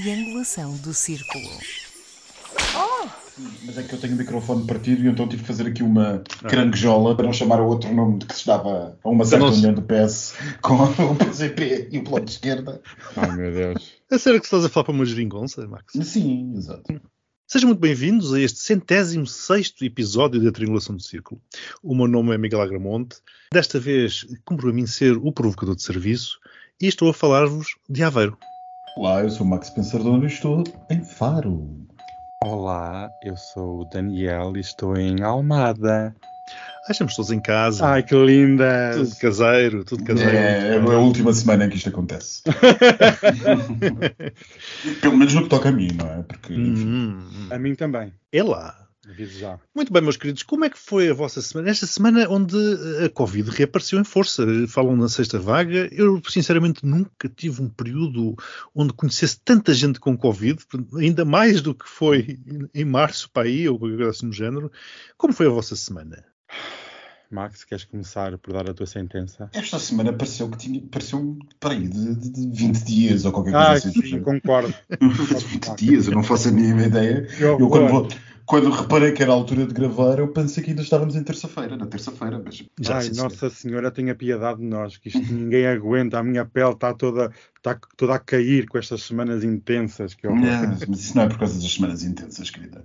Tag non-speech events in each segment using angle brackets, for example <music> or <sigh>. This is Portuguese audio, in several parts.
triangulação do círculo. Mas é que eu tenho o microfone partido e então tive que fazer aqui uma caranguejola para não chamar o outro nome de que se dava a uma certa união do PS com <laughs> o PCP e o Bloco de Esquerda. Ai meu Deus. A <laughs> sério que estás a falar para uma geringonça, Max? Sim, exato. Sejam muito bem-vindos a este centésimo sexto episódio da Triangulação do Círculo. O meu nome é Miguel Agramonte. Desta vez cumpro a mim ser o provocador de serviço e estou a falar-vos de Aveiro. Olá, eu sou o Max Pensador e estou em Faro. Olá, eu sou o Daniel e estou em Almada. Ah, estamos todos em casa, Ai que linda! tudo caseiro, tudo caseiro. É, é a última semana em que isto acontece. <laughs> Pelo menos no que toca a mim, não é? Porque, hum. A mim também. É lá. Muito bem, meus queridos, como é que foi a vossa semana? Esta semana onde a Covid reapareceu em força. Falam na sexta vaga. Eu, sinceramente, nunca tive um período onde conhecesse tanta gente com Covid, ainda mais do que foi em março para aí, ou qualquer coisa assim do género. Como foi a vossa semana? Max, queres começar por dar a tua sentença? esta semana pareceu que tinha. Pareceu, peraí, de, de, de 20 dias ou qualquer coisa Ai, assim. do sim, concordo. <laughs> 20 dias, eu não faço a mínima ideia. Que Eu quando, vou- quando reparei que era a altura de gravar, eu pensei que ainda estávamos em terça-feira, na terça-feira, mas Já, Ai, sim, senhor. Nossa Senhora, tenha piedade de nós, que isto ninguém aguenta. A minha pele está toda, está toda a cair com estas semanas intensas. Que. Não, mas isso não é por causa das semanas intensas, querida.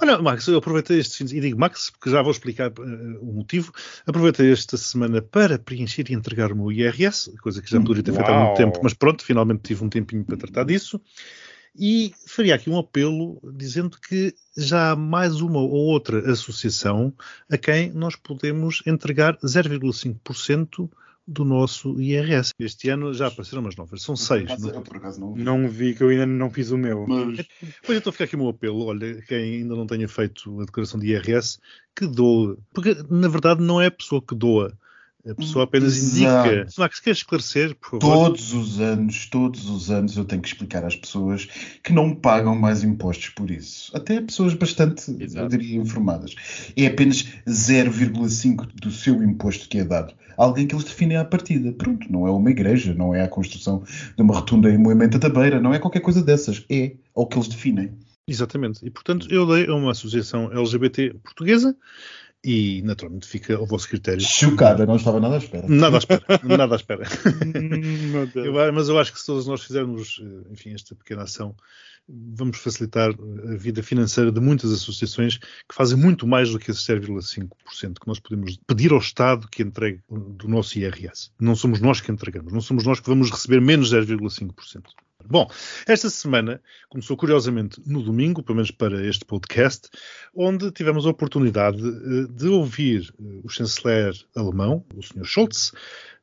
Olha, Max, eu aproveitei este fim de... E digo Max, porque já vou explicar eh, o motivo. Aproveitei esta semana para preencher e entregar o meu IRS, coisa que já poderia ter feito há muito tempo, mas pronto, finalmente tive um tempinho para tratar disso. E faria aqui um apelo dizendo que já há mais uma ou outra associação a quem nós podemos entregar 0,5% do nosso IRS. Este ano já apareceram umas novas, são seis. Não- eu, por acaso, não. Não vi que eu ainda não fiz o meu. Mas, Pois então fica aqui o meu apelo, olha, quem ainda não tenha feito a declaração de IRS, que doa. Porque, na verdade, não é a pessoa que doa. A pessoa apenas Exato. indica. Max, queres esclarecer, por favor? todos os anos, todos os anos eu tenho que explicar às pessoas que não pagam mais impostos por isso. Até pessoas bastante, eu Exato. diria, informadas. É apenas 0,5% do seu imposto que é dado. Alguém que eles definem à partida. Pronto, não é uma igreja, não é a construção de uma rotunda em Moimenta da Beira, não é qualquer coisa dessas. É ao que eles definem. Exatamente. E, portanto, eu dei a uma associação LGBT portuguesa e, naturalmente, fica ao vosso critério. Chocada, não estava nada à espera. Nada à espera. Nada à espera. <laughs> Eu- mas eu acho que se todos nós fizermos, eh, enfim, esta pequena ação, vamos facilitar a vida financeira de muitas associações que fazem muito mais do que esse 0,5% que nós podemos pedir ao Estado que entregue do nosso IRS. Não somos nós que entregamos, não somos nós que vamos receber menos 0,5%. Bom, esta semana começou curiosamente no domingo, pelo menos para este podcast, onde tivemos a oportunidade eh, de ouvir eh, o chanceler alemão, o Sr. Scholz,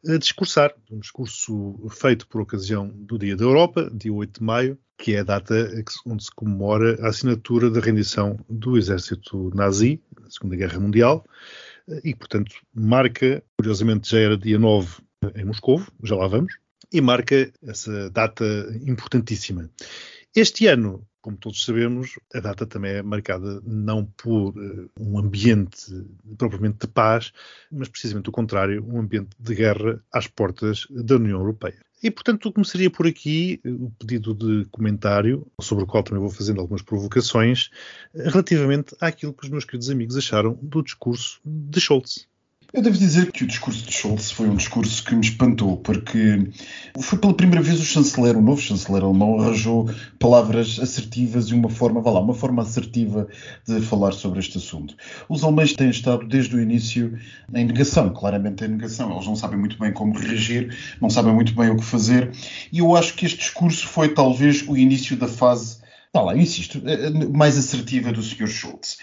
a discursar, um discurso feito por ocasião do Dia da Europa, dia 8 de maio, que é a data onde se comemora a assinatura da rendição do exército nazi na Segunda Guerra Mundial eh, e, portanto, marca, curiosamente já era dia 9 em Moscou, já lá vamos, e marca essa data importantíssima. Este ano, como todos sabemos, a data também é marcada não por eh, um ambiente propriamente de paz, mas precisamente o contrário, um ambiente de guerra às portas da União Europeia. E, portanto, começaria por aqui eh, o pedido de comentário, sobre o qual também vou fazendo algumas provocações, eh, relativamente àquilo que os meus queridos amigos acharam do discurso de Scholz. Eu devo dizer que o discurso de Scholz foi um discurso que me espantou, porque foi pela primeira vez o chanceler, o novo chanceler alemão, arranjou palavras assertivas e uma forma, vá lá, uma forma assertiva de falar sobre este assunto. Os alemães têm estado desde o início em negação, claramente em negação. Eles não sabem muito bem como reagir, não sabem muito bem o que fazer, e eu acho que este discurso foi talvez o início da fase, vá lá, insisto, eh, mais assertiva do Sr. Schultz.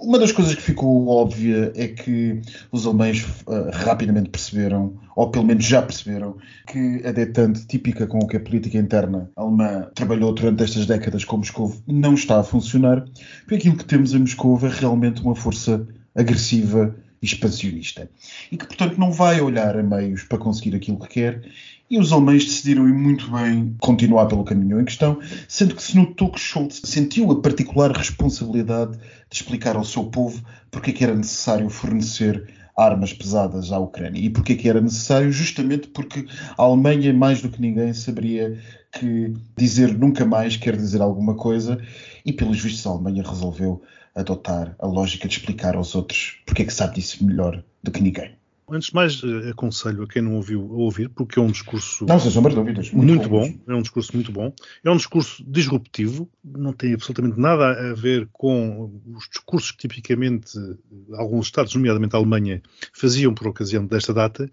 Uma das coisas que ficou óbvia é que os alemães uh, rapidamente perceberam, ou pelo menos já perceberam, que a detente típica com que a política interna alemã trabalhou durante estas décadas com Moscou não está a funcionar, porque aquilo que temos em Moscou é realmente uma força agressiva e expansionista. E que, portanto, não vai olhar a meios para conseguir aquilo que quer. E os alemães decidiram e muito bem continuar pelo caminho em questão, sendo que se notou que Schultz sentiu a particular responsabilidade de explicar ao seu povo porque é que era necessário fornecer armas pesadas à Ucrânia. E porque é que era necessário? Justamente porque a Alemanha, mais do que ninguém, saberia que dizer nunca mais quer dizer alguma coisa e, pelos vistos, a Alemanha resolveu adotar a lógica de explicar aos outros porque é que sabe disso melhor do que ninguém. Antes de mais, eh, aconselho a quem não ouviu a ouvir, porque é um discurso não, sem sombra de dúvidas, muito, muito bom. bom. É um discurso muito bom. É um discurso disruptivo, não tem absolutamente nada a ver com os discursos que tipicamente alguns Estados, nomeadamente a Alemanha, faziam por ocasião desta data.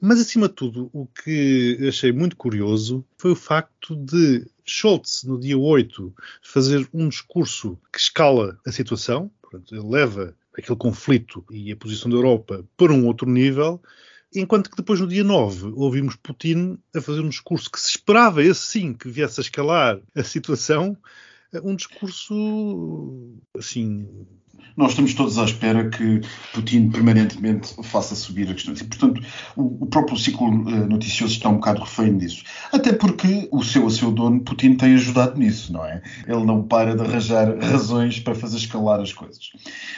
Mas, acima de tudo, o que achei muito curioso foi o facto de Scholz, no dia 8, fazer um discurso que escala a situação, portanto, ele leva aquele conflito e a posição da Europa para um outro nível, enquanto que depois no dia 9 ouvimos Putin a fazer um discurso que se esperava, esse sim, que viesse a escalar a situação, um discurso assim nós estamos todos à espera que Putin permanentemente faça subir a questão. E, portanto, o, o, próprio ciclo uh, noticioso está um bocado refém disso. Até porque o seu a seu dono, Putin, tem ajudado nisso, não é? Ele não para de arranjar razões para fazer escalar as coisas.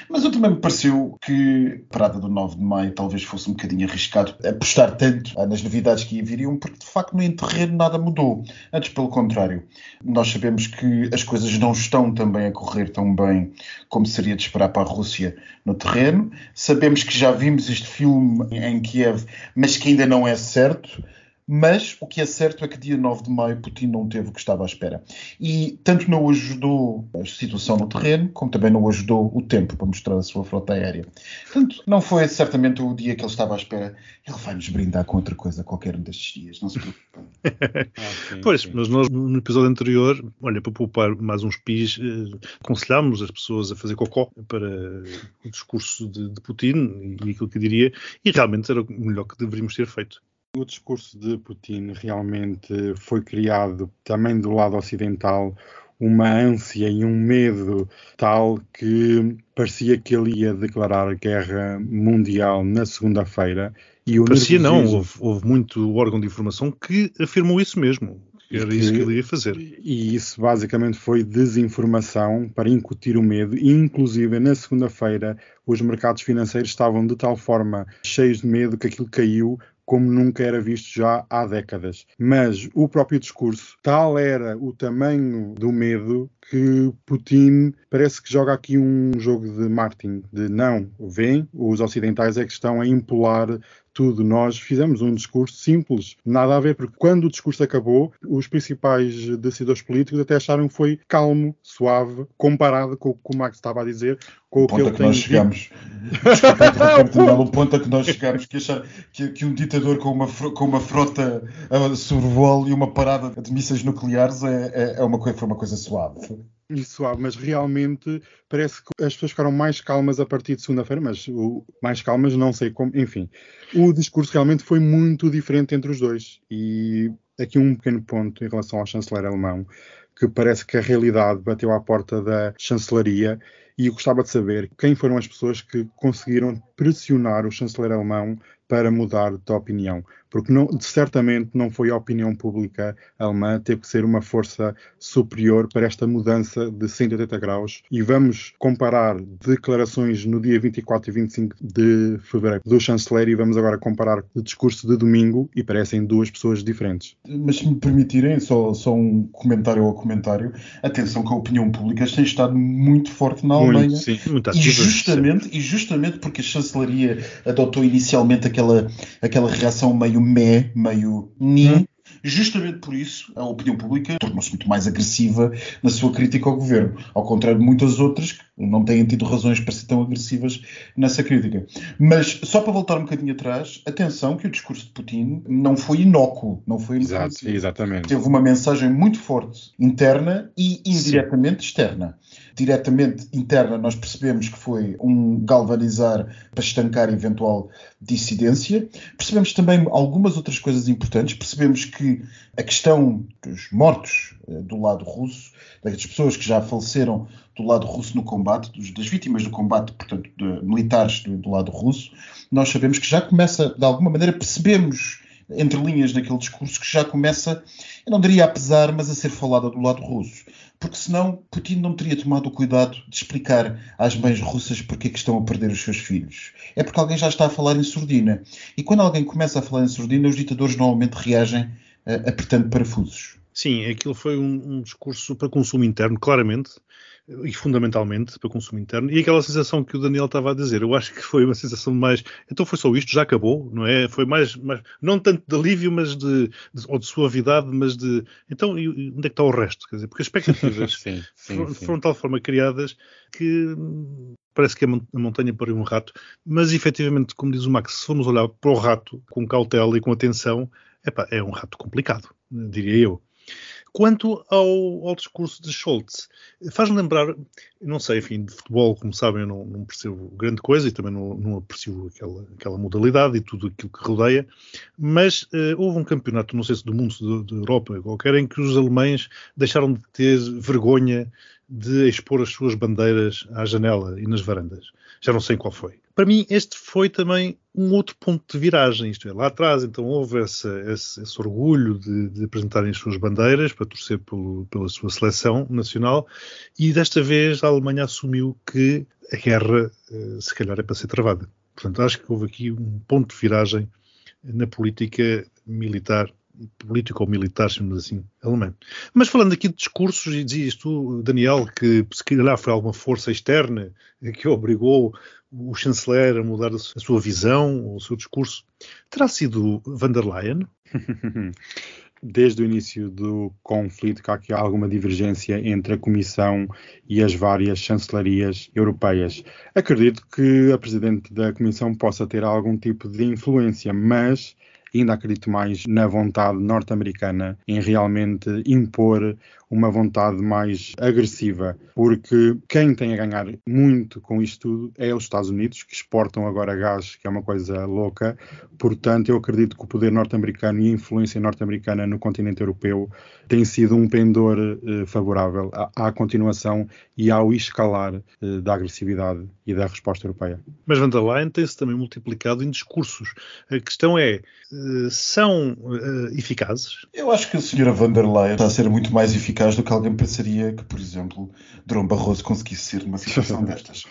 Mas eu também me pareceu que a parada do 9 de maio talvez fosse um bocadinho arriscado apostar tanto nas novidades que viriam, porque de facto no terreno nada mudou. Antes, pelo contrário, nós sabemos que as coisas não estão também a correr tão bem como seria de esperar para a Rússia no terreno. Sabemos que já vimos este filme em Kiev, mas que ainda não é certo. Mas o que é certo é que dia 9 de maio Putin não teve o que estava à espera. E tanto não ajudou a situação no terreno, como também não ajudou o tempo para mostrar a sua frota aérea. Portanto, não foi certamente o dia que ele estava à espera. Ele vai nos brindar com outra coisa qualquer um destes dias, não se preocupem. <laughs> ah, pois, mas nós no episódio anterior, olha, para poupar mais uns pis, eh, aconselhámos as pessoas a fazer cocó para o discurso de, de Putin e aquilo que diria, e realmente era o melhor que deveríamos ter feito. O discurso de Putin realmente foi criado também do lado ocidental uma ânsia e um medo tal que parecia que ele ia declarar guerra mundial na segunda-feira. E o parecia não, houve, houve, muito órgão de informação que afirmou isso mesmo. Era que, isso que ele ia fazer. E isso basicamente foi desinformação para incutir o medo. E, inclusive, na segunda-feira, os mercados financeiros estavam de tal forma cheios de medo que aquilo caiu como nunca era visto já há décadas. Mas o próprio discurso, tal era o tamanho do medo que Putin parece que joga aqui um jogo de marketing, de não, vem, os ocidentais é que estão a impolar tudo. Nós fizemos um discurso simples, nada a ver, porque quando o discurso acabou, os principais decisores políticos até acharam que foi calmo, suave, comparado com o que o Max estava a dizer, com o, que ele que nós chegamos. <laughs> Desculpa, o ponto a que nós chegamos que achar que, que um ditador com uma, com uma frota a sobrevoo e uma parada de mísseis nucleares é, é, é uma, foi uma coisa suave e suave, mas realmente parece que as pessoas ficaram mais calmas a partir de segunda-feira, mas o, mais calmas não sei como, enfim. O discurso realmente foi muito diferente entre os dois. E aqui um pequeno ponto em relação ao chanceler alemão, que parece que a realidade bateu à porta da chancelaria e eu gostava de saber quem foram as pessoas que conseguiram pressionar o chanceler alemão para mudar de opinião porque não, certamente não foi a opinião pública alemã, teve que ser uma força superior para esta mudança de 180 graus. E vamos comparar declarações no dia 24 e 25 de fevereiro do chanceler e vamos agora comparar o discurso de domingo e parecem duas pessoas diferentes. Mas se me permitirem, só, só um comentário ao comentário, atenção que a opinião pública tem estado muito forte na Alemanha. Muito, sim, muito e, justamente, e justamente porque a chancelaria adotou inicialmente aquela, aquela reação meio meh, meio ni. Hum. Justamente por isso, a opinião pública tornou-se muito mais agressiva na sua crítica ao governo, ao contrário de muitas outras que não têm tido razões para ser tão agressivas nessa crítica. Mas, só para voltar um bocadinho atrás, atenção que o discurso de Putin não foi inócuo, não foi Exato, exatamente. Teve uma mensagem muito forte interna e indiretamente Sim. externa. Diretamente interna, nós percebemos que foi um galvanizar para estancar eventual dissidência. Percebemos também algumas outras coisas importantes. Percebemos que a questão dos mortos eh, do lado russo, das pessoas que já faleceram do lado russo no combate, das vítimas do combate, portanto, de, militares do, do, lado russo, nós sabemos que já começa, de alguma maneira, percebemos entre linhas naquele discurso que já começa, eu não diria a pesar, mas a ser falada do lado russo. Porque senão Putin não teria tomado o cuidado de explicar às mães russas porque é que estão a perder os seus filhos. É porque alguém já está a falar em surdina. E quando alguém começa a falar em surdina, os ditadores normalmente reagem uh, apertando parafusos. Sim, aquilo foi um, um discurso para consumo interno, claramente e fundamentalmente para consumo interno. E aquela sensação que o Daniel estava a dizer, eu acho que foi uma sensação mais. Então foi só isto, já acabou, não é? Foi mais. mais não tanto de alívio, mas de, de, ou de suavidade, mas de. Então, e, onde é que está o resto? Quer dizer, porque as expectativas <laughs> sim, sim, foram, sim. foram de tal forma criadas que parece que a montanha pariu um rato, mas efetivamente, como diz o Max, se formos olhar para o rato com cautela e com atenção, epá, é um rato complicado, diria eu. Quanto ao, ao discurso de Scholz, faz-me lembrar, não sei, enfim, de futebol, como sabem, eu não, não percebo grande coisa e também não, não, aprecio aquela, aquela modalidade e tudo aquilo que rodeia, mas uh, houve um campeonato, não sei se do mundo, da Europa, qualquer, em que os alemães deixaram de ter vergonha de expor as suas bandeiras à janela e nas varandas. Já não sei qual foi. Para mim, este foi também um outro ponto de viragem. Isto é, lá atrás, então, houve essa, esse, esse, orgulho de, de, apresentarem as suas bandeiras para torcer pelo, pela sua seleção nacional, e desta vez a Alemanha assumiu que a guerra, eh, se calhar, é para ser travada. Portanto, acho que houve aqui um ponto de viragem na política militar político ou militar, chamamos assim, alemão. Mas falando aqui de discursos, e dizias tu, Daniel, que se calhar foi alguma força externa que obrigou o chanceler a mudar a sua visão, o seu discurso, terá sido van der Leyen? <laughs> Desde o início do conflito, que há aqui alguma divergência entre a Comissão e as várias chancelarias europeias. Acredito que a Presidente da Comissão possa ter algum tipo de influência, mas ainda acredito mais na vontade norte-americana em realmente impor uma vontade mais agressiva, porque quem tem a ganhar muito com isto tudo é os Estados Unidos, que exportam agora gás, que é uma coisa louca. Portanto, eu acredito que o poder norte-americano e a influência norte-americana no continente europeu tem sido um pendor eh, favorável à, à, continuação e ao escalar eh, da agressividade e da resposta europeia. Mas van der Leyen tem-se também multiplicado em discursos. A questão é, eh, são eh, eficazes? Eu acho que a senhora van der Leyen está a ser muito mais eficaz eficaz do que alguém pensaria que, por exemplo, Drão Barroso conseguisse ser numa situação destas.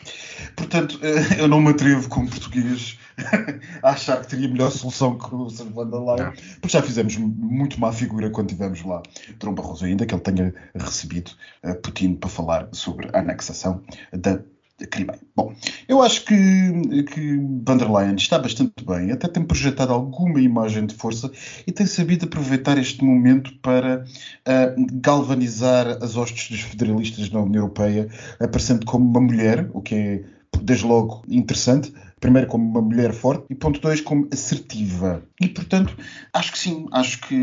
Portanto, eh, eu não me atrevo como português <laughs> a achar que teria melhor solução que o Sr. Van der Leyen, porque já fizemos muito má figura quando tivemos lá Drão Barroso ainda, que ele tenha recebido uh, Putin para falar sobre a anexação da Crimeia. Bom, eu acho que, que van der Leyen está bastante bem, até tem projetado alguma imagem de força e tem sabido aproveitar este momento para uh, galvanizar as hostes dos federalistas na União Europeia, aparecendo como uma mulher, o que é desde logo interessante, primeiro como uma mulher forte e ponto dois como assertiva. E portanto, acho que sim, acho que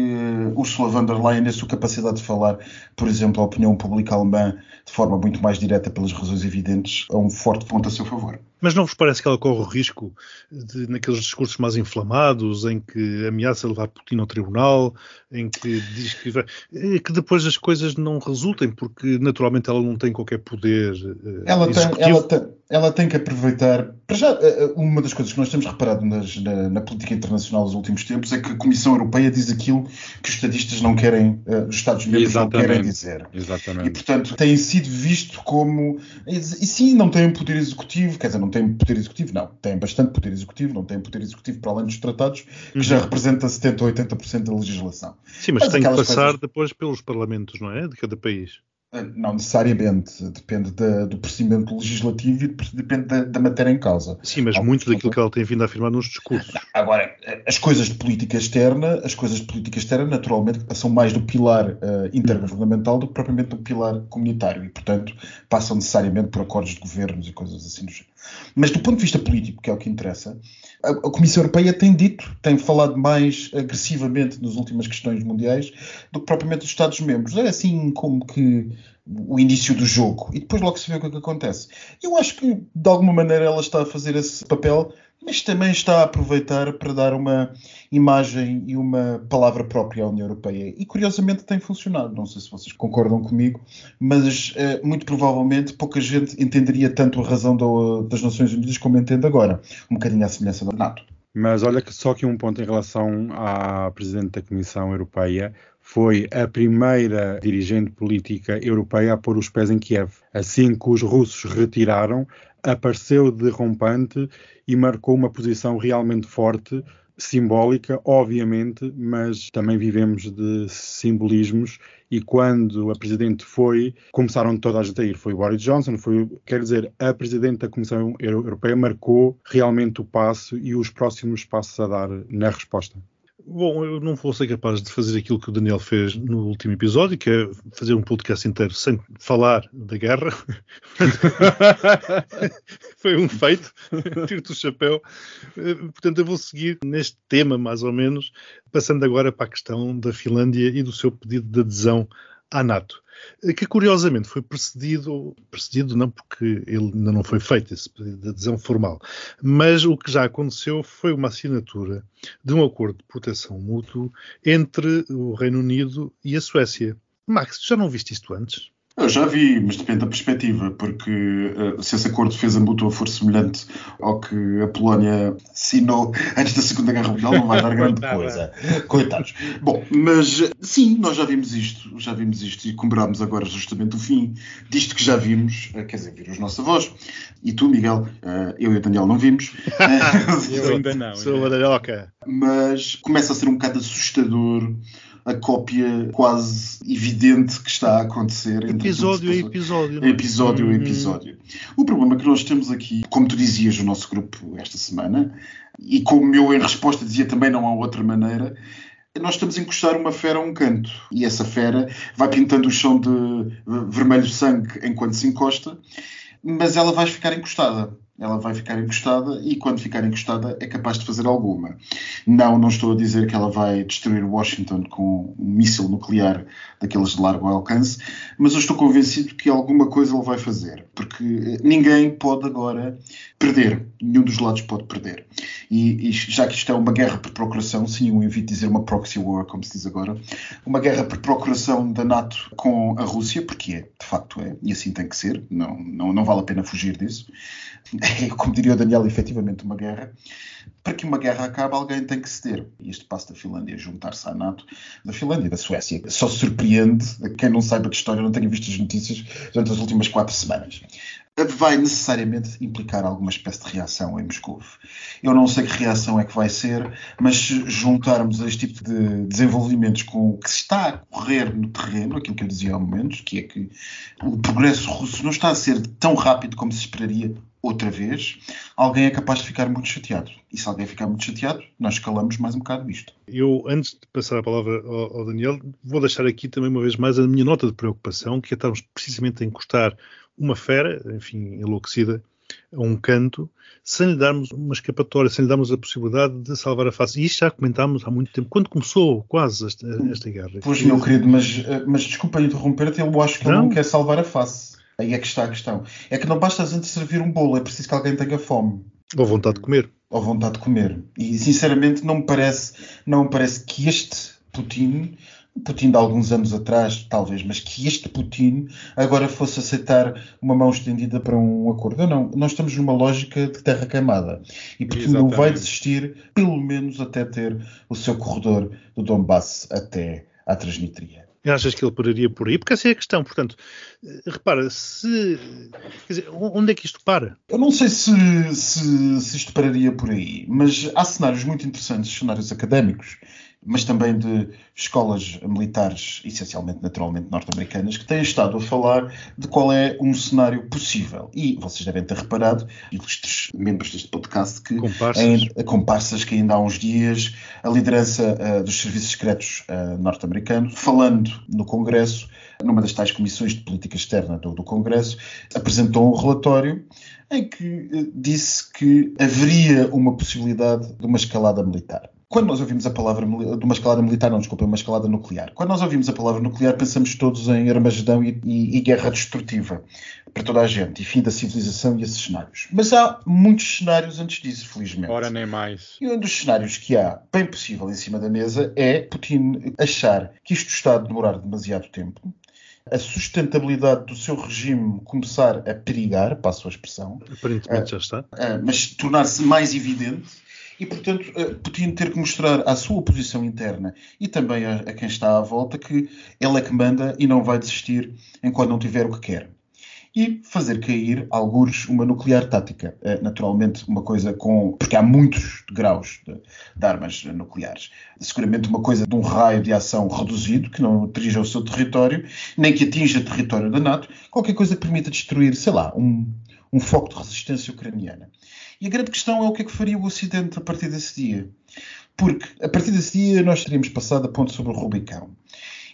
Ursula von der Leyen, a sua capacidade de falar, por exemplo, a opinião pública alemã de forma muito mais direta pelas razões evidentes, é um forte ponto a seu favor. Mas não vos parece que ela corre o risco de, naqueles discursos mais inflamados, em que ameaça levar Putin ao tribunal, em que diz que, eh, que depois as coisas não resultem, porque naturalmente ela não tem qualquer poder uh, ela tem, ela, tem, ela tem que aproveitar. Para já, uh, uma das coisas que nós temos reparado nas, na, na, política internacional nos últimos tempos é que a Comissão Europeia diz aquilo que os estadistas não querem, uh, os Estados-membros não querem dizer. Exatamente. E, portanto, tem sido visto como. E, sim, não tem um poder executivo, quer dizer, não não tem poder executivo, não. Tem bastante poder executivo, não tem poder executivo para além dos tratados, que uhum. já representa 70% ou 80% da legislação. Sim, mas, mas tem que passar coisas... depois pelos parlamentos, não é? De cada país. Eh, não necessariamente, depende da, do procedimento legislativo e depende da, da, matéria em causa. Sim, mas muito daquilo que ela tem vindo a afirmar nos discursos. Agora, as coisas de política externa, as coisas de política externa, naturalmente, são mais do pilar uh, intergovernamental do que propriamente do pilar comunitário e, portanto, passam necessariamente por acordos de governos e coisas assim do género. Mas do ponto de vista político, que é o que interessa, a, a Comissão Europeia tem dito, tem falado mais agressivamente nas últimas questões mundiais do que propriamente os Estados-membros. É assim como que o início do jogo e depois logo se vê o que, é que acontece. Eu acho que de alguma maneira ela está a fazer esse papel mas também está a aproveitar para dar uma imagem e uma palavra própria à União Europeia. E curiosamente tem funcionado. Não sei se vocês concordam comigo, mas uh, muito provavelmente pouca gente entenderia tanto a razão do, das Nações Unidas como entende agora. Um bocadinho à semelhança da NATO. Mas olha que só que um ponto em relação à Presidente da Comissão Europeia foi a primeira dirigente política europeia a pôr os pés em Kiev. Assim que os russos retiraram, apareceu derrompante e marcou uma posição realmente forte simbólica, obviamente, mas também vivemos de simbolismos e quando a Presidente foi, começaram toda a gente a ir. Foi Boris Johnson, foi, quer dizer, a Presidente da Comissão Europeia marcou realmente o passo e os próximos passos a dar na resposta. Bom, eu não vou ser capaz de fazer aquilo que o Daniel fez no último episódio, que é fazer um podcast inteiro sem falar da guerra. <laughs> Foi um feito, tiro-te o chapéu. Portanto, eu vou seguir neste tema, mais ou menos, passando agora para a questão da Finlândia e do seu pedido de adesão à NATO que curiosamente foi precedido, precedido não porque ele ainda não foi feito esse pedido de adesão formal, mas o que já aconteceu foi uma assinatura de um acordo de proteção mútuo entre o Reino Unido e a Suécia. Max, já não viste isto antes? Eu já vi, mas depende da perspectiva, porque uh, se esse acordo fez a mútua for semelhante ao que a Polónia assinou antes da Segunda Guerra Mundial, não vai dar <laughs> grande coisa. Coitados. Bom, mas sim, nós já vimos isto, já vimos isto e comemorámos agora justamente o fim disto que já vimos, uh, quer dizer, viram os nossos avós. E tu, Miguel, uh, eu e o Daniel não vimos. <laughs> eu ainda não. Sou badalhoca. Mas começa a ser um bocado assustador a cópia quase evidente que está a acontecer. Episódio a episódio. É? Episódio a hum. episódio. O problema que nós temos aqui, como tu dizias no nosso grupo esta semana, e como eu em resposta dizia também não há outra maneira, nós estamos a encostar uma fera a um canto. E essa fera vai pintando o chão de vermelho sangue enquanto se encosta, mas ela vai ficar encostada ela vai ficar encostada e quando ficar encostada é capaz de fazer alguma. Não, não estou a dizer que ela vai destruir Washington com um míssil nuclear daqueles de largo alcance, mas eu estou convencido que alguma coisa ele vai fazer, porque ninguém pode agora perder, nenhum dos lados pode perder. E, e já que isto é uma guerra por procuração, sim, eu evito dizer uma proxy war, como se diz agora, uma guerra por procuração da NATO com a Rússia, porque é, de facto é, e assim tem que ser, não, não, não vale a pena fugir disso <laughs> como diria o Daniel, efetivamente uma guerra. Para que uma guerra acabe, alguém tem que ceder. E este passo da Finlândia juntar-se à NATO, da Finlândia e da Suécia, só surpreende quem não saiba de história, não tenha visto as notícias durante as últimas quatro semanas vai necessariamente implicar alguma espécie de reação em Moscou. Eu não sei que reação é que vai ser, mas se juntarmos este tipo de desenvolvimentos com o que está a correr no terreno, aquilo que eu dizia há momentos, que é que o progresso russo não está a ser tão rápido como se esperaria outra vez, alguém é capaz de ficar muito chateado. E se alguém ficar muito chateado, nós escalamos mais um bocado isto. Eu, antes de passar a palavra ao, ao Daniel, vou deixar aqui também uma vez mais a minha nota de preocupação, que é estarmos precisamente a encostar uma fera, enfim, enlouquecida, a um canto, sem lhe darmos uma escapatória, sem lhe darmos a possibilidade de salvar a face. E isto já comentámos há muito tempo, quando começou quase esta, esta guerra. Pois, meu querido, mas, mas desculpa interromper-te, eu acho que não. ele não quer salvar a face. Aí é que está a questão. É que não basta a gente servir um bolo, é preciso que alguém tenha fome. Ou vontade de comer. Ou vontade de comer. E sinceramente não me parece, não me parece que este Putin Putin de alguns anos atrás, talvez, mas que este Putin agora fosse aceitar uma mão estendida para um acordo. Não, nós estamos numa lógica de terra queimada. E Putin Exatamente. não vai desistir, pelo menos até ter o seu corredor do Donbass até à Transnistria. Achas que ele pararia por aí? Porque essa é a questão. Portanto, eh, repara, se. Quer dizer, onde é que isto para? Eu não sei se, se, se isto pararia por aí, mas há cenários muito interessantes, cenários académicos, mas também de escolas militares, essencialmente, naturalmente, norte-americanas, que têm estado a falar de qual é um cenário possível. E vocês devem ter reparado, ilustres membros deste podcast, que comparsas, em, comparsas que ainda há uns dias a liderança uh, dos serviços secretos uh, norte-americanos, falando no Congresso, numa das tais comissões de política externa do, do Congresso, apresentou um relatório em que disse que haveria uma possibilidade de uma escalada militar. Quando nós ouvimos a palavra de uma escalada militar, não, desculpa, uma escalada nuclear. Quando nós ouvimos a palavra nuclear, pensamos todos em Armagedão e, e, e, guerra destrutiva para toda a gente, e fim da civilização e esses cenários. Mas há muitos cenários antes disso, felizmente. Ora, nem mais. E um dos cenários que há, bem possível, em cima da mesa é Putin achar que isto está a demorar demasiado tempo, a sustentabilidade do seu regime começar a perigar, passo a expressão. Aparentemente uh, já está. Uh, mas tornar-se mais evidente e, portanto, eh, Putin ter que mostrar à sua oposição interna e também a, a, quem está à volta que ele é que manda e não vai desistir enquanto não tiver o que quer. e fazer cair, algures, uma nuclear tática. É, naturalmente, uma coisa com. porque há muitos graus de, de, armas nucleares. Seguramente uma coisa de um raio de ação reduzido, que não atinja o seu território, nem que atinja o território da NATO, qualquer coisa que permita destruir, sei lá, um, um foco de resistência ucraniana. E a grande questão é o que é que faria o Ocidente a partir desse dia. Porque a partir desse dia nós teríamos passado a ponto sobre o Rubicão.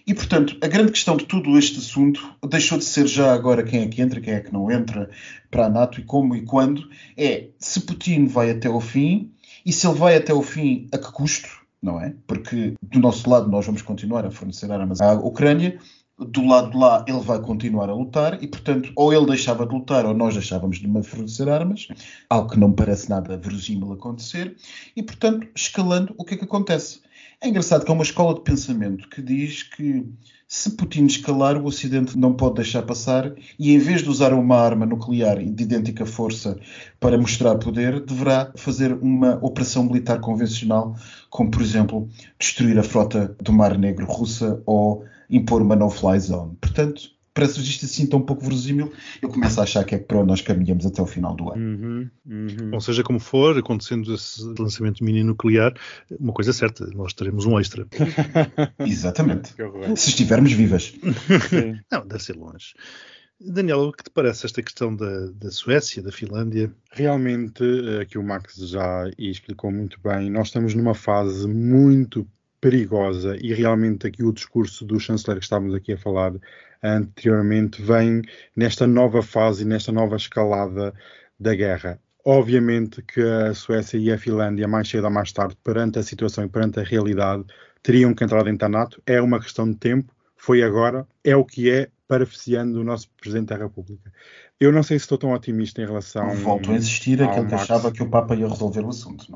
E, portanto, a grande questão de todo este assunto deixou de ser já agora quem é que entra, quem é que não entra para a NATO e como e quando, é se Putin vai até ao fim e se ele vai até ao fim a que custo, não é? Porque do nosso lado nós vamos continuar a fornecer armas à Ucrânia, do lado de lá ele vai continuar a lutar e, portanto, ou ele deixava de lutar ou nós deixávamos de fornecer armas, algo que não parece nada verosímil acontecer, e, portanto, escalando, o que é que acontece? É engraçado que é uma escola de pensamento que diz que se Putin escalar, o Ocidente não pode deixar passar e, em vez de usar uma arma nuclear de idêntica força para mostrar poder, deverá fazer uma operação militar convencional, como, por exemplo, destruir a frota do Mar Negro russa ou impor uma no-fly zone. Portanto, parece isto assim tão pouco verosímil, eu começo a achar que é para onde nós caminhamos até o final do ano. Uhum, uhum. Ou seja, como for, acontecendo esse lançamento mini nuclear, uma coisa é certa, nós teremos um extra. <laughs> Exatamente. Se estivermos vivas. <laughs> Não, deve ser longe. Daniel, o que te parece esta questão da, da Suécia, da Finlândia? Realmente, aqui o Max já explicou muito bem, nós estamos numa fase muito perigosa e realmente aqui o discurso do chanceler que estávamos aqui a falar anteriormente vem nesta nova fase, nesta nova escalada da guerra. Obviamente que a Suécia e a Finlândia, mais cedo ou mais tarde, perante a situação e perante a realidade, teriam que entrar dentro da NATO. É uma questão de tempo, foi agora, é o que é, paraficiando o nosso Presidente da República. Eu não sei se estou tão otimista em relação. Volto a insistir aquilo que achava que o Papa ia resolver o assunto.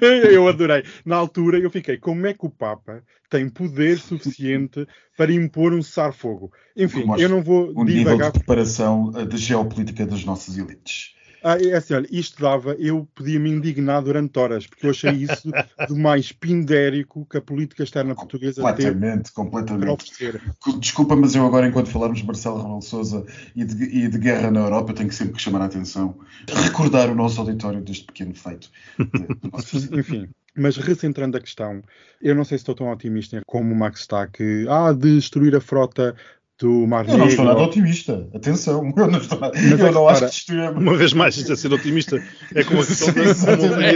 É? <laughs> eu adorei. Na altura eu fiquei, como é que o Papa tem poder suficiente para impor um cessar-fogo? Enfim, eu não vou um divagar. nível de preparação eh, de geopolítica das nossas elites. Ah, é assim, olha, isto dava, eu podia me indignar durante horas, porque eu achei isso do mais pindérico que a política externa portuguesa completamente, teve completamente. Desculpa, mas eu agora, enquanto falarmos de Marcelo Rebelo Souza e de, e de guerra na Europa, tenho sempre que chamar a atenção, recordar o nosso auditório deste pequeno feito. <laughs> Enfim, mas recentrando a questão, eu não sei se estou tão otimista como o Max está, que ah, destruir a frota do Mar Eu não estou nada otimista. Atenção, <laughs> eu não, estou nada, eu é não acho que destruímos. Uma vez mais, isto a ser otimista é como a <laughs> questão da é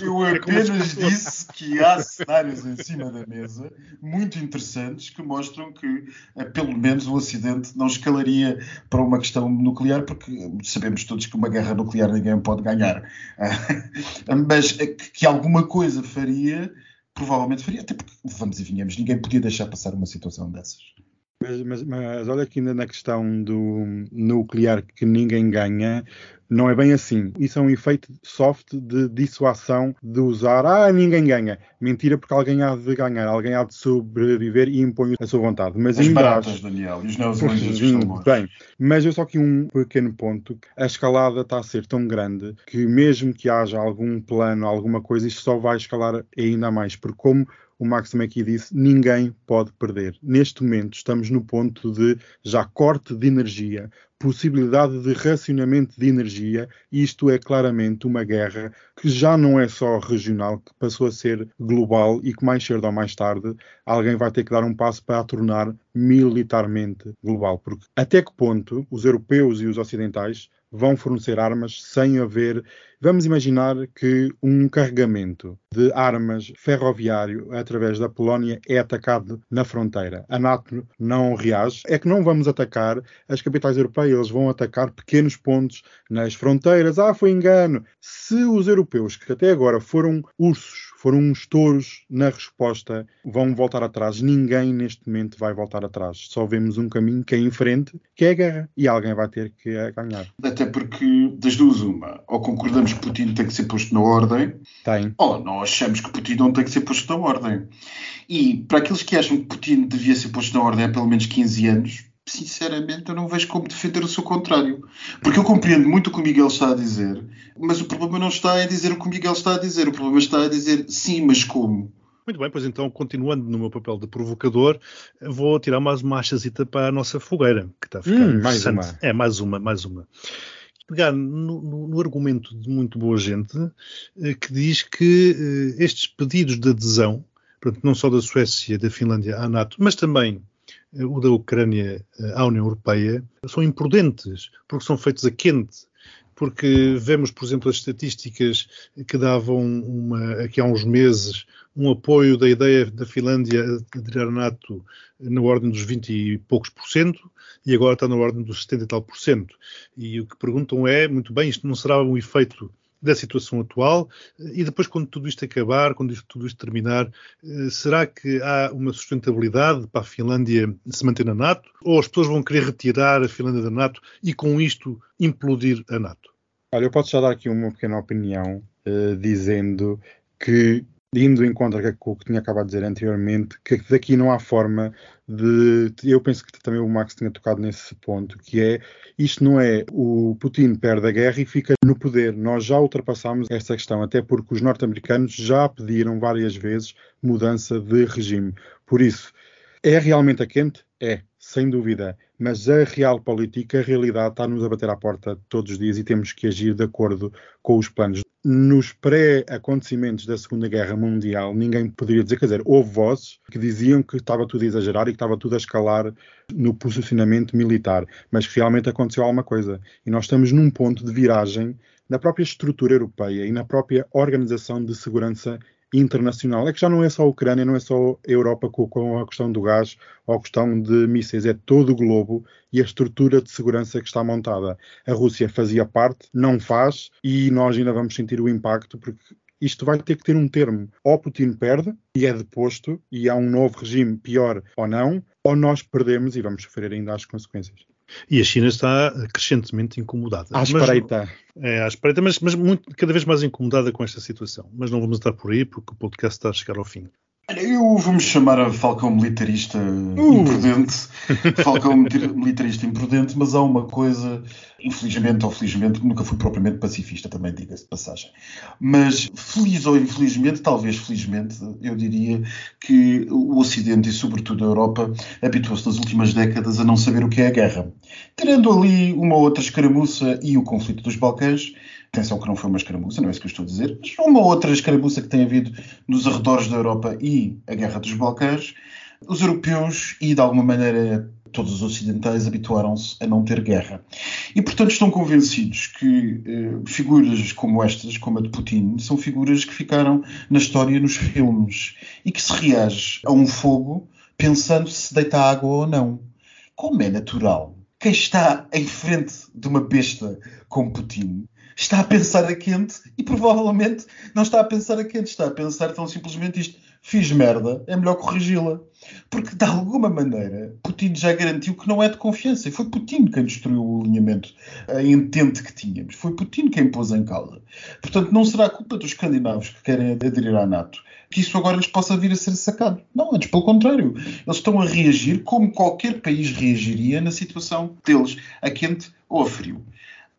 Eu é apenas disse que há cenários em cima da mesa muito interessantes que mostram que, eh, pelo menos, o Ocidente não escalaria para uma questão nuclear, porque sabemos todos que uma guerra nuclear ninguém pode ganhar. <laughs> Mas eh, que alguma coisa faria, provavelmente faria, até porque, vamos e vinhamos, ninguém podia deixar passar uma situação dessas. Mas, mas, mas, olha que ainda na questão do nuclear que ninguém ganha, não é bem assim. Isso é um efeito soft de dissuasão de usar, ah, ninguém ganha. Mentira, porque alguém há de ganhar, alguém há de sobreviver e impõe a sua vontade. Mas As ainda baratas, acho... Daniel, e os neozelandeses estão Bem, mas eu só aqui um pequeno ponto. A escalada está a ser tão grande que mesmo que haja algum plano, alguma coisa, isto só vai escalar ainda mais. Porque como o Max aqui disse, ninguém pode perder. Neste momento estamos no ponto de já corte de energia, possibilidade de racionamento de energia, isto é claramente uma guerra que já não é só regional, que passou a ser global e que mais cedo ou mais tarde alguém vai ter que dar um passo para a tornar militarmente global. Porque até que ponto os europeus e os ocidentais vão fornecer armas sem haver. Vamos imaginar que um carregamento de armas ferroviário através da Polónia é atacado na fronteira. A NATO não reage. É que não vamos atacar as capitais europeias, eles vão atacar pequenos pontos nas fronteiras. Ah, foi engano. Se os europeus, que até agora foram ursos, foram uns touros na resposta, vão voltar atrás. Ninguém neste momento vai voltar atrás. Só vemos um caminho que é em frente, que é a guerra. E alguém vai ter que ganhar. Até porque, das duas, uma, ou concordamos que Putin tem que ser posto na ordem, tem. ou nós achamos que Putin não tem que ser posto na ordem. E para aqueles que acham que Putin devia ser posto na ordem há pelo menos 15 anos, sinceramente, eu não vejo como defender o seu contrário. Porque eu compreendo muito o que o Miguel está a dizer, mas o problema não está em dizer o que o Miguel está a dizer. O problema está a dizer sim, mas como? Muito bem, pois então, continuando no meu papel de provocador, vou tirar mais uma achazita para a nossa fogueira, que está a ficar hum, mais uma. É, mais uma, mais uma. Pegar no, no, no argumento de muito boa gente eh, que diz que eh, estes pedidos de adesão, portanto, não só da Suécia e da Finlândia à NATO, mas também eh, o da Ucrânia à União Europeia, são imprudentes, porque são feitos a quente porque vemos, por exemplo, as estatísticas que davam uma, aqui há uns meses um apoio da ideia da Finlândia aderir à NATO na ordem dos 20 e poucos por cento e agora está na ordem dos 70 e tal por cento. E o que perguntam é, muito bem, isto não será um efeito da situação atual e depois quando tudo isto acabar, quando isto, tudo isto terminar, eh, será que há uma sustentabilidade para a Finlândia se manter na NATO? Ou as pessoas vão querer retirar a Finlândia da NATO e com isto implodir a NATO? Olha, eu posso já dar aqui uma pequena opinião uh, dizendo que indo em contra com o que tinha acabado de dizer anteriormente, que daqui não há forma de. Eu penso que também o Max tinha tocado nesse ponto, que é isto não é o Putin perde a guerra e fica no poder. Nós já ultrapassámos esta questão, até porque os norte-americanos já pediram várias vezes mudança de regime. Por isso, é realmente a quente? É, sem dúvida. Mas a real política, a realidade, está-nos a bater à porta todos os dias e temos que agir de acordo com os planos nos pré-acontecimentos da Segunda Guerra Mundial, ninguém poderia dizer, quer dizer, houve vozes que diziam que estava tudo a exagerar e que estava tudo a escalar no posicionamento militar, mas que realmente aconteceu alguma coisa. E nós estamos num ponto de viragem na própria estrutura europeia e na própria organização de segurança internacional. É que já não é só a Ucrânia, não é só a Europa com, com, a questão do gás ou a questão de mísseis, é todo o globo e a estrutura de segurança que está montada. A Rússia fazia parte, não faz, e nós ainda vamos sentir o impacto, porque isto vai ter que ter um termo. Ou Putin perde e é deposto, e há um novo regime pior ou não, ou nós perdemos e vamos sofrer ainda as consequências. E a China está crescentemente incomodada. À espreita. Mas, é, à espreita, mas, mas muito, cada vez mais incomodada com esta situação. Mas não vamos estar por aí porque o podcast está a chegar ao fim. Eu vou-me chamar a Falcão militarista uh. imprudente, <laughs> Falcão militarista imprudente, mas há uma coisa, infelizmente ou felizmente, nunca fui propriamente pacifista, também diga-se de passagem. Mas feliz ou infelizmente, talvez felizmente, eu diria que o Ocidente e sobretudo a Europa habituou-se nas últimas décadas a não saber o que é a guerra. Tirando ali uma outra escaramuça e o conflito dos Balcãs, Atenção que não foi uma escaramuça, não é isso que eu estou a dizer, mas uma outra escaramuça que tem havido nos arredores da Europa e a Guerra dos Balcãs, os europeus e, de alguma maneira, todos os ocidentais habituaram-se a não ter guerra. E, portanto, estão convencidos que eh, figuras como estas, como a de Putin, são figuras que ficaram na história nos filmes e que se reage a um fogo pensando se deita água ou não. Como é natural, quem está em frente de uma besta como Putin está a pensar a quente e provavelmente não está a pensar a quente, está a pensar tão simplesmente isto. Fiz merda, é melhor corrigi-la. Porque, de alguma maneira, Putin já garantiu que não é de confiança. E foi Putin quem destruiu o alinhamento a entente que tínhamos. Foi Putin quem pôs em causa. Portanto, não será culpa dos escandinavos que querem aderir à NATO que isso agora lhes possa vir a ser sacado. Não, antes pelo contrário. Eles estão a reagir como qualquer país reagiria na situação deles, a quente ou a frio.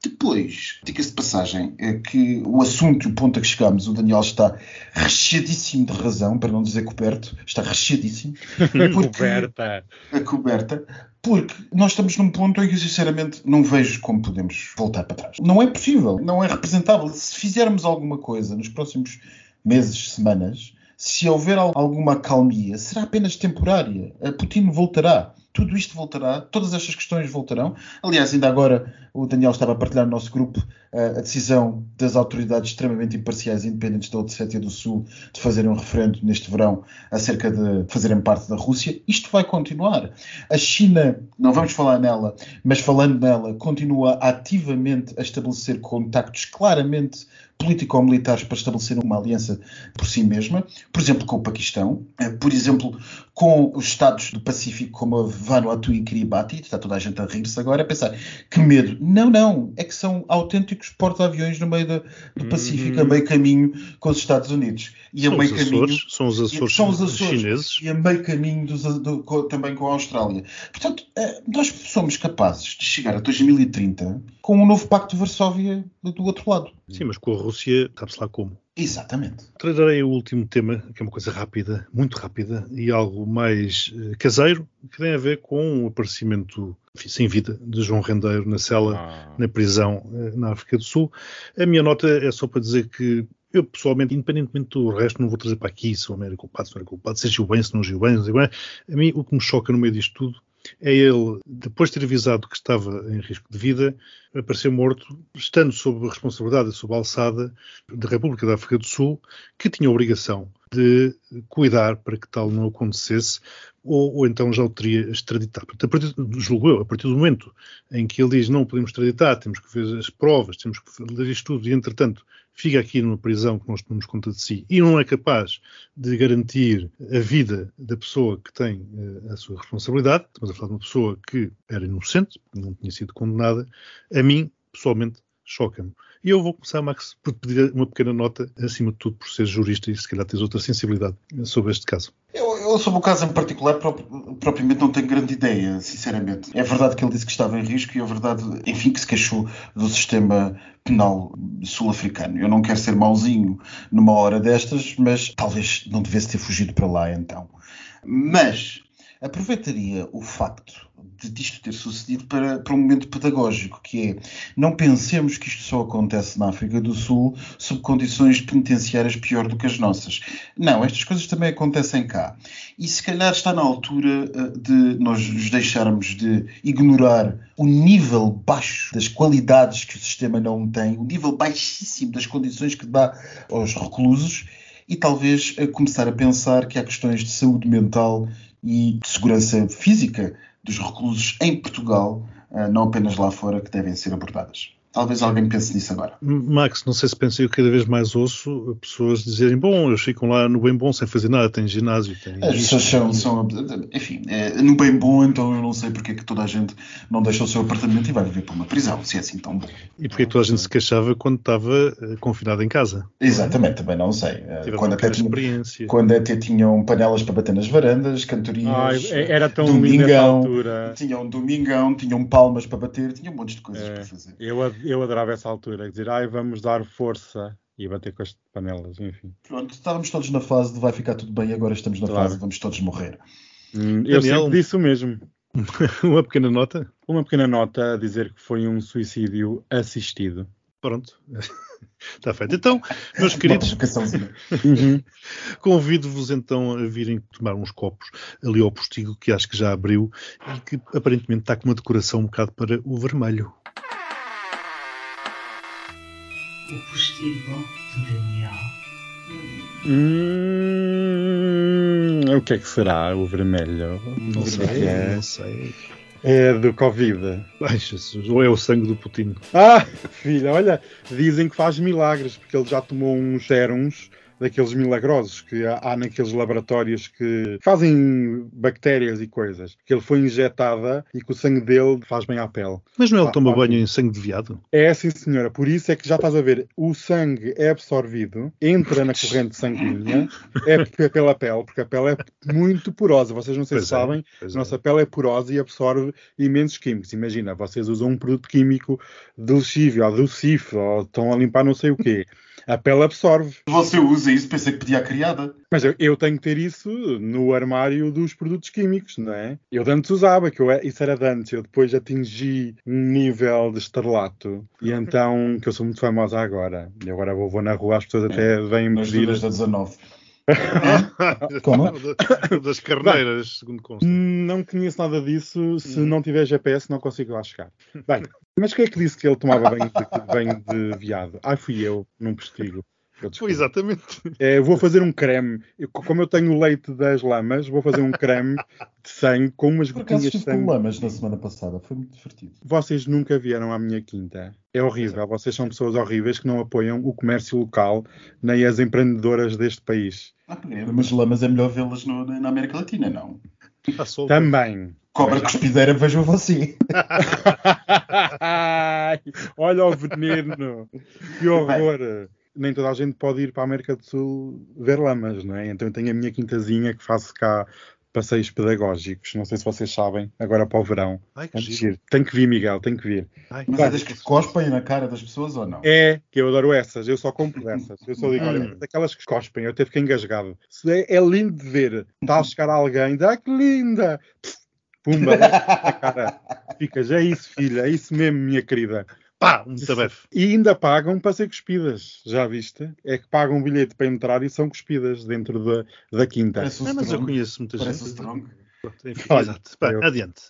Depois, diga-se de passagem, é que o assunto e o ponto a que chegamos, o Daniel está recheadíssimo de razão, para não dizer coberto, está recheadíssimo. <laughs> coberta. A coberta. Porque nós estamos num ponto em que, sinceramente, não vejo como podemos voltar para trás. Não é possível, não é representável. Se fizermos alguma coisa nos próximos meses, semanas, se houver alguma acalmia, será apenas temporária. A Putin voltará tudo isto voltará, todas estas questões voltarão. Aliás, ainda agora o Daniel estava a partilhar no nosso grupo uh, a decisão das autoridades extremamente imparciais e independentes da Ossétia do Sul de fazerem um referendo neste verão acerca de fazerem parte da Rússia. Isto vai continuar. A China, não vamos falar nela, mas falando nela, continua ativamente a estabelecer contactos claramente político-militares para estabelecer uma aliança por si mesma, por exemplo, com o Paquistão, eh, por exemplo, com os Estados do Pacífico, como a Vanuatu e Kiribati, está toda a gente a rir-se agora, a pensar que medo. Não, não, é que são autênticos porta-aviões no meio do, do Pacífico, a meio caminho com os Estados Unidos. E são, a meio os caminho, Açores, são os Açores, são os Açores chineses. E a meio caminho dos, do, com, também com a Austrália. Portanto, eh, nós somos capazes de chegar a 2030 com um novo Pacto de Varsóvia do outro lado. Sim, mas com a Rússia, sabe-se lá como. Exatamente. Trarei o último tema, que é uma coisa rápida, muito rápida, e algo mais uh, caseiro, que tem a ver com o aparecimento enfim, sem vida de João Rendeiro na cela, ah. na prisão uh, na África do Sul. A minha nota é só para dizer que eu, pessoalmente, independentemente do resto, não vou trazer para aqui se o homem era culpado, se não era culpado, se agiu bem, se não agiu bem, não sei bem. A mim, o que me choca no meio disto tudo é ele, depois de ter avisado que estava em risco de vida, aparecer morto, estando sob a responsabilidade, sob a alçada da República da África do Sul, que tinha a obrigação de cuidar para que tal não acontecesse, ou, ou então já o teria extraditado. Portanto, a partir, julgo eu, a partir do momento em que ele diz não podemos extraditar, temos que ver as provas, temos que fazer isto tudo, e entretanto fica aqui numa prisão que nós tomamos conta de si e não é capaz de garantir a vida da pessoa que tem uh, a sua responsabilidade, estamos a falar de uma pessoa que era inocente, não tinha sido condenada, a mim, pessoalmente, choca-me. E eu vou começar, Max, por pedir uma pequena nota, acima de tudo, por ser jurista e se calhar tens outra sensibilidade sobre este caso. Eu, eu sobre o caso em particular, propriamente não tenho grande ideia, sinceramente. É verdade que ele disse que estava em risco e é verdade, enfim, que se queixou do sistema penal sul-africano. Eu não quero ser mauzinho numa hora destas, mas talvez não devesse ter fugido para lá então. Mas aproveitaria o facto de disto ter sucedido para, para um momento pedagógico, que é não pensemos que isto só acontece na África do Sul sob condições penitenciárias pior do que as nossas. Não, estas coisas também acontecem cá. E se calhar está na altura eh, de nós nos deixarmos de ignorar o nível baixo das qualidades que o sistema não tem, o nível baixíssimo das condições que dá aos reclusos e talvez eh, começar a pensar que há questões de saúde mental e de segurança física dos reclusos em Portugal, eh, não apenas lá fora, que devem ser abordadas. Talvez alguém pense nisso agora. Max, não sei se pensa, eu cada vez mais ouço pessoas dizerem: bom, eles ficam lá no bem bom sem fazer nada, tem ginásio. Tem As pessoas são, são, enfim, é, no bem bom, então eu não sei porque é que toda a gente não deixa o seu apartamento e vai viver para uma prisão, se é assim tão bom. E porque toda a gente se queixava quando estava uh, confinado em casa? Exatamente, também não sei. Uh, quando, até tinha, quando até tinham panelas para bater nas varandas, cantorias, Ai, era tão domingão, tinham domingão, tinham palmas para bater, tinham um monte de coisas é, para fazer. Eu eu adorava essa altura, dizer, ai, vamos dar força e bater com as panelas, enfim. Pronto, estávamos todos na fase de vai ficar tudo bem, agora estamos na claro. fase de vamos todos morrer. Hum, eu Daniel, sempre disse o mesmo. <laughs> uma pequena nota? Uma pequena nota a dizer que foi um suicídio assistido. Pronto. <laughs> Está feito. Então, meus queridos, <laughs> uhum. convido-vos então a virem tomar uns copos ali ao postigo que acho que já abriu e que aparentemente está com uma decoração um bocado para o vermelho o postigo de Daniel. Hum, o que é que será o vermelho? Não sei, é? não sei. É do Covid. Ai, Jesus, ou é o sangue do Putin. Ah, filha, olha, dizem que faz milagres, porque ele já tomou uns sérums daqueles milagrosos que há, naqueles laboratórios que fazem bactérias e coisas. Que ele foi injetada e que o sangue dele faz bem à pele. Mas não é ele ah, toma ah, banho em sangue de viado? É, sim, senhora. Por isso é que já estás a ver, o sangue é absorvido, entra na corrente sanguínea, é pela pele, porque a pele é muito porosa. Vocês não sei pois se é, sabem, a nossa é. pele é porosa e absorve imensos químicos. Imagina, vocês usam um produto químico de lexívio, ou cifre, ou estão a limpar não sei o quê. A pele absorve. Você usa isso, pensei que pedia a criada. Mas eu, eu, tenho que ter isso no armário dos produtos químicos, não é? Eu antes usava, que eu, isso era de antes. Eu depois atingi um nível de estrelato. E então, que eu sou muito famosa agora. E agora vou, vou na rua, as pessoas até vêm me pedir. Nas da 19. <laughs> Como? Das carneiras, segundo consta. Não conheço nada disso. Se hum. não tiver GPS, não consigo lá chegar. Bem, mas quem é que disse que ele tomava banho de, banho de viado? Ah, fui eu, num postigo. Foi exatamente. É, vou fazer um creme. Eu, como eu tenho o leite das lamas, vou fazer um creme de sangue com umas Por gotinhas de sangue. com lamas na semana passada. Foi muito divertido. Vocês nunca vieram à minha quinta. É horrível. Vocês são pessoas horríveis que não apoiam o comércio local nem as empreendedoras deste país. Ah, mas lamas é melhor vê-las na América Latina, não? Também. Cobra cuspideira, vejam assim. <laughs> Olha o veneno. Que horror. Nem toda a gente pode ir para a América do Sul ver lamas, não é? Então eu tenho a minha quintazinha que faço cá passeios pedagógicos. Não sei se vocês sabem, agora para o verão. Ai, que giro. Tem que vir, Miguel, tem que vir. Ai, Mas Vai. é das que cospem na cara das pessoas ou não? É, que eu adoro essas, eu só compro essas. Eu só digo, olha, Hum. daquelas que cospem, eu até fiquei engasgado. É, é lindo de ver. Está a chegar alguém, ah, que linda! Pumba, na cara. Ficas, é isso, filha, é isso mesmo, minha querida. Pá, um tabefe. E ainda pagam para ser cuspidas, já viste? É que pagam um bilhete para entrar e são cuspidas dentro da, da quinta. Parece Ah, mas eu conheço muita Parece gente. Enfim, Olha, exato. Bem, eu- adiante.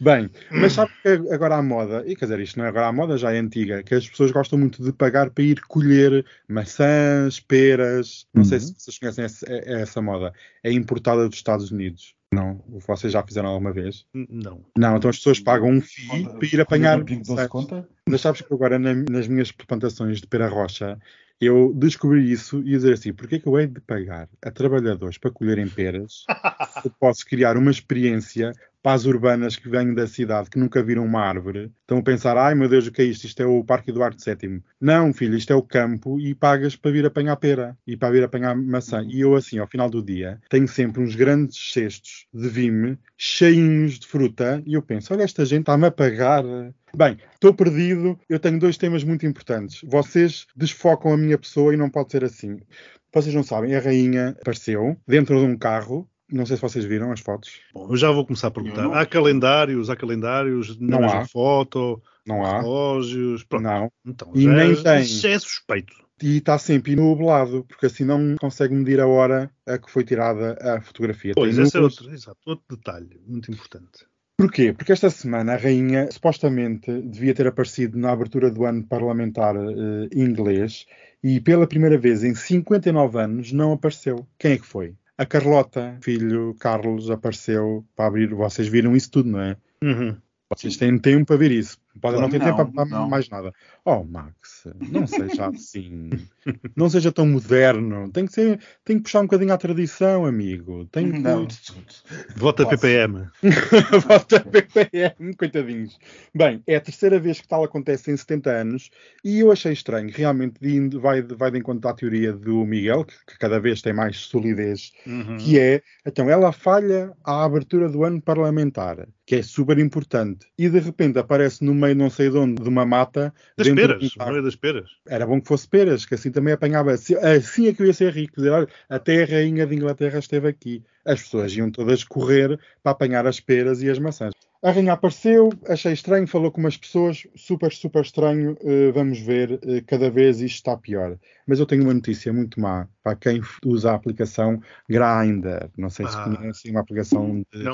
Bem, mas sabe que agora há moda, e quer dizer, isto não é agora à moda, já é antiga, que as pessoas gostam muito de pagar para ir colher maçãs, peras. Não sei Uhum. se vocês conhecem essa, é- essa moda. É importada dos Estados Unidos. Não? Vocês já fizeram alguma vez? Não. Não, então as pessoas pagam um FII para ir apanhar. Maçãs. conta? Mas sabes que agora na- nas minhas plantações de pera rocha eu descobri isso e ia dizer assim, porquê que eu hei de pagar a trabalhadores para colherem peras se <laughs> eu posso criar uma experiência para as urbanas que vêm da cidade que nunca viram uma árvore, estão a pensar, ai meu Deus, o que é isto? Isto é o Parque Eduardo VII. Não, filho, isto é o campo e pagas para vir apanhar pera e para vir apanhar maçã. E eu assim, ao final do dia, tenho sempre uns grandes cestos de vime cheinhos de fruta e eu penso, olha, esta gente está-me a pagar. Bem, estou perdido, eu tenho dois temas muito importantes. Vocês desfocam a minha pessoa e não pode ser assim. Vocês não sabem, a rainha apareceu dentro de um carro. Não sei se vocês viram as fotos. Bom, eu já vou começar a perguntar. Não. Há calendários, há calendários Não há. foto, Não há. relógios. Pronto. Não. Então, E já, nem é, tem. já é suspeito. E está sempre nublado, porque assim não consegue medir a hora a que foi tirada a fotografia. Pois, Tem esse é outro, exato, outro detalhe muito importante. Porquê? Porque esta semana a rainha supostamente devia ter aparecido na abertura do ano parlamentar eh, inglês e pela primeira vez em 59 anos não apareceu. Quem é que foi? A Carlota, filho Carlos, apareceu para abrir. Vocês viram isso tudo, não é? Uhum. Vocês têm tempo para ver isso. Podem não ter Não, tempo para mais nada. Oh, Max, não seja assim. não seja tão moderno. Tem que, ser, tem que puxar um bocadinho à tradição, amigo. Tem que... Não. Vota Posso. PPM. <laughs> Vota PPM, coitadinhos. Bem, é a terceira vez que tal acontece em 70 anos e eu achei estranho. Realmente de- vai, vai de encontro à teoria do Miguel, que, que cada vez tem mais solidez, Uhum. que é, então, ela falha à abertura do ano parlamentar, que é super importante, e de repente aparece no meio não sei de onde, de uma mata. Das peras, um no meio das peras. Era bom que fosse peras, que assim também apanhava. Assim, é que eu ia ser rico. Dizer, olha, até a rainha de Inglaterra esteve aqui. As pessoas iam todas correr para apanhar as peras e as maçãs. A rainha apareceu, achei estranho, falou com umas pessoas, super, super estranho. Eh, vamos ver, eh, cada vez isto está pior. Mas eu tenho uma notícia muito má para quem usa a aplicação Grindr. Não sei se Ah. conhecem uma aplicação de.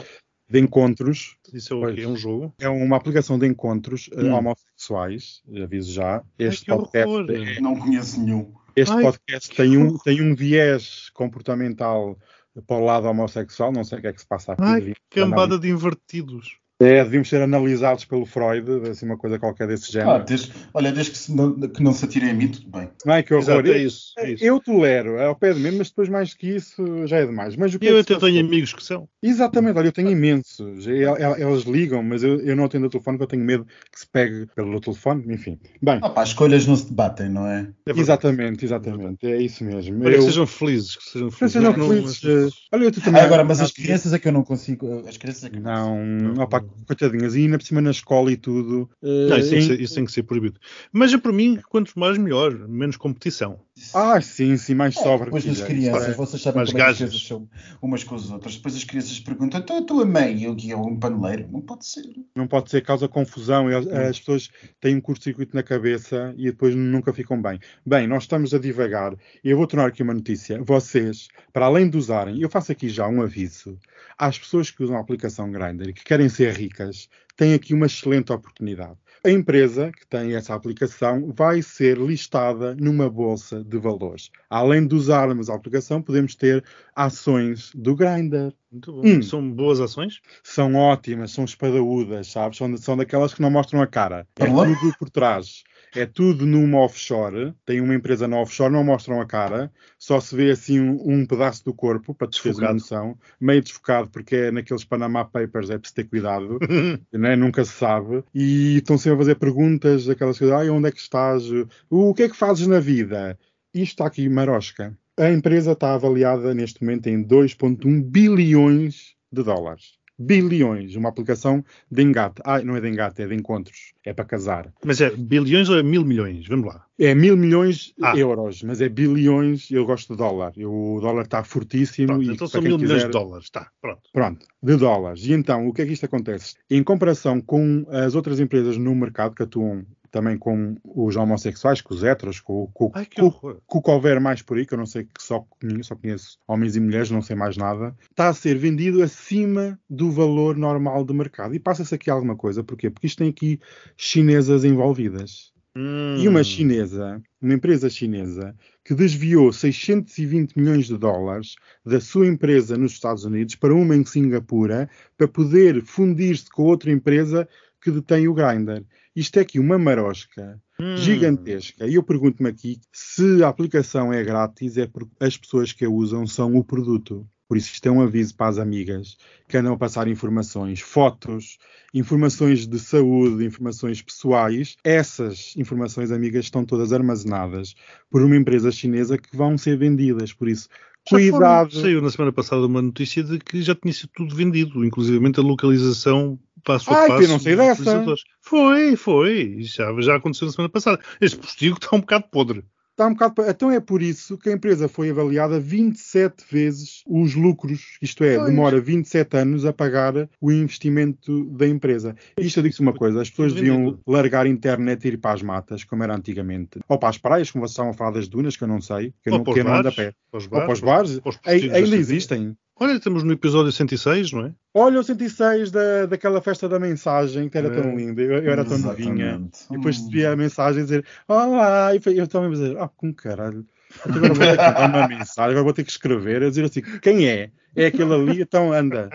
De encontros. Isso é o quê? É um jogo? É uma aplicação de encontros eh, Hum. homossexuais, aviso já. Este que podcast é- Não conheço nenhum. este Ai, podcast tem um, tem um viés comportamental para o lado homossexual, não sei o que é que se passa aqui. Ai, Cambada de invertidos. É, devíamos ser analisados pelo Freud, assim, uma coisa qualquer desse Ah, género. desde- olha, desde que, se não, que não se atirem a mim, tudo bem. Ai, que horror. Exato, é isso. É isso. Eu tolero, é ao pé de mim, mas depois mais que isso já é demais. Mas o que é eu que até tenho passou? amigos que são. Exatamente, olha, eu tenho imensos. Eles ligam, mas eu, eu não atendo o telefone porque eu tenho medo que se pegue pelo telefone, enfim. Bem, Ah, pá, as escolhas não se debatem, não é? É exatamente, exatamente, é isso mesmo. Que Eu- sejam felizes. Que sejam que felizes. sejam Não- felizes, mas- eh, Olha, tu também. Ah, agora, mas as crianças é que eu não consigo. As crianças é que eu Não, Não. opá, coitadinhas, e ainda por cima na escola e tudo. eh, Não, isso tem, que em- ser, isso tem que ser proibido. Mas é para mim, quanto mais melhor, menos competição. Ah, sim, sim, mais É, sobra. depois nas filha. crianças, é- vocês sabem Mais como é que as gajas. coisas são umas com as outras. Depois as crianças perguntam, então a tua mãe, eu que é um paneleiro? Não pode ser. Não pode ser causa confusão. Eles- As pessoas têm um curto-circuito na cabeça e depois nunca ficam bem. Bem, nós estamos a divagar e eu vou tornar aqui uma notícia. Vocês, para além de usarem, eu faço aqui já um aviso às pessoas que usam a aplicação Grindr e que querem ser ricas, têm aqui uma excelente oportunidade. A empresa que tem essa aplicação vai ser listada numa bolsa de valores. Além de usarmos a aplicação, podemos ter ações do Grindr. Muito bom. Hum. São boas ações? São ótimas, são espadaúdas, sabes? São, são daquelas que não mostram a cara. É Olá. tudo por trás. É tudo numa offshore. Tem uma empresa na offshore, não mostram a cara. Só se vê assim um, um pedaço do corpo, para te Desfocado. noção. Meio desfocado, porque é naqueles Panama Papers, é preciso ter cuidado. <laughs> né? Nunca se sabe. E estão sempre fazer perguntas, aquelas coisas, "Ai, onde é que estás? O que é que fazes na vida? Isto está aqui, marosca. A empresa está avaliada neste momento em 2,1 bilhões de dólares. Bilhões. Uma aplicação de engate. Ah, não é de engate, é de encontros. É para casar. Mas é bilhões ou é mil milhões? Vamos lá. É mil milhões Ah. euros, mas é bilhões. Eu gosto de dólar. Eu- o dólar está fortíssimo. Pronto, e então são mil milhões quiser- de dólares. Tá, pronto. Pronto, de dólares. E então, o que é que isto acontece? Em comparação com as outras empresas no mercado que atuam também com os homossexuais, com os heteros, com, com, Ai, que com, com o que houver mais por aí, que eu não sei que só conheço, só conheço homens e mulheres, não sei mais nada, está a ser vendido acima do valor normal de mercado. E passa-se aqui alguma coisa, porquê? Porque isto tem aqui chinesas envolvidas. E Hum. uma chinesa, uma empresa chinesa, que desviou 620 milhões de dólares da sua empresa nos Estados Unidos para uma em Singapura, para poder fundir-se com outra empresa que detém o Grindr. Isto é aqui uma marosca Hum. gigantesca. E eu pergunto-me aqui se a aplicação é grátis, é porque as pessoas que a usam são o produto. Por isso, isto é um aviso para as amigas que andam a passar informações, fotos, informações de saúde, informações pessoais. Essas informações, amigas, estão todas armazenadas por uma empresa chinesa que vão ser vendidas. Por isso, cuidado. Saiu na semana passada uma notícia de que já tinha sido tudo vendido, inclusivamente a localização passo a Ai, passo. eu não sei dessa. Foi, foi. Já, já aconteceu na semana passada. Este postigo está um bocado podre. Está um bocado... Então é por isso que a empresa foi avaliada 27 vezes os lucros, isto é, Pois. demora 27 anos a pagar o investimento da empresa. Isto eu digo-se uma coisa, as pessoas deviam largar a internet e ir para as matas, como era antigamente. Ou para as praias, como vocês estavam a falar das dunas, que eu não sei, que eu Ou não, que não ando a pé. Ou para os bares. ainda da existem. Olha, estamos no episódio 106, não é? Olha o 106 da, daquela festa da mensagem, que era tão É. linda, eu, eu era tão novinha. E depois Hum. recebi a mensagem dizer Olá, e eu estava a dizer, ah, com caralho. Agora vou ter que mandar uma mensagem, agora vou ter que escrever, a dizer assim, quem é? É aquele ali, então anda.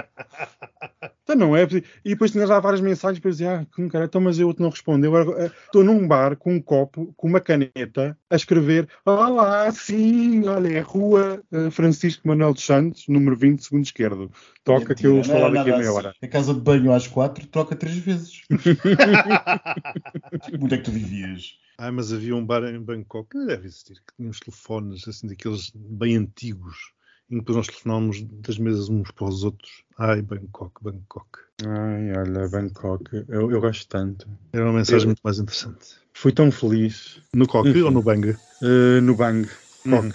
Então não é. E depois tinha já várias mensagens para dizer, ah, com caralho, então, mas eu outro não respondeu. Eh, Estou num bar com um copo, com uma caneta, a escrever, olá, sim, olha, é Rua eh, Francisco Manuel dos Santos, número 20, segundo esquerdo. Toca que eu Mentira, vou falar é daqui a meia assim. hora. A casa de banho às quatro troca três vezes. <laughs> Onde é que tu vivias? Ah, mas havia um bar em Bangkok, que deve existir, que tinha uns telefones, assim, daqueles bem antigos, em que depois nós telefonávamos das mesas uns para os outros. Ai, Bangkok, Bangkok. Ai, olha, Bangkok, eu, eu gosto tanto. Era uma mensagem Eu- muito mais interessante. Fui tão feliz No Coque Enfim. ou no Bang? eh, no Bang. Uhum.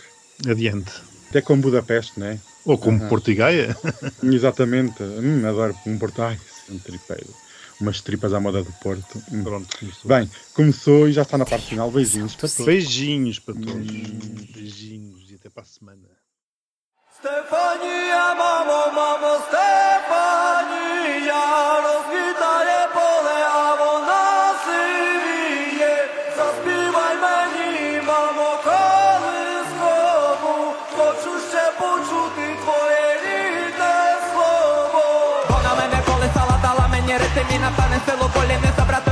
Adiante. Até como Budapeste, né? Ou como Aham. Porto e Gaia. <laughs> Exatamente. Hum, adoro um Porto. Ai, um tripeiro. Umas tripas à moda do Porto. Hum. Pronto, começou. Bem, começou e já está na parte final. Beijinhos para todos. Beijinhos para todos. Hum. Beijinhos e até para a semana. Стефанія, мамо, мамо, Стефанія, розвітає поле, а вона сивіє. Заспівай мені, мамо, колискову, хочу ще почути твоє рідне слово. Вона мене колисала, дала мені ритм і напевне силу болі не забрати.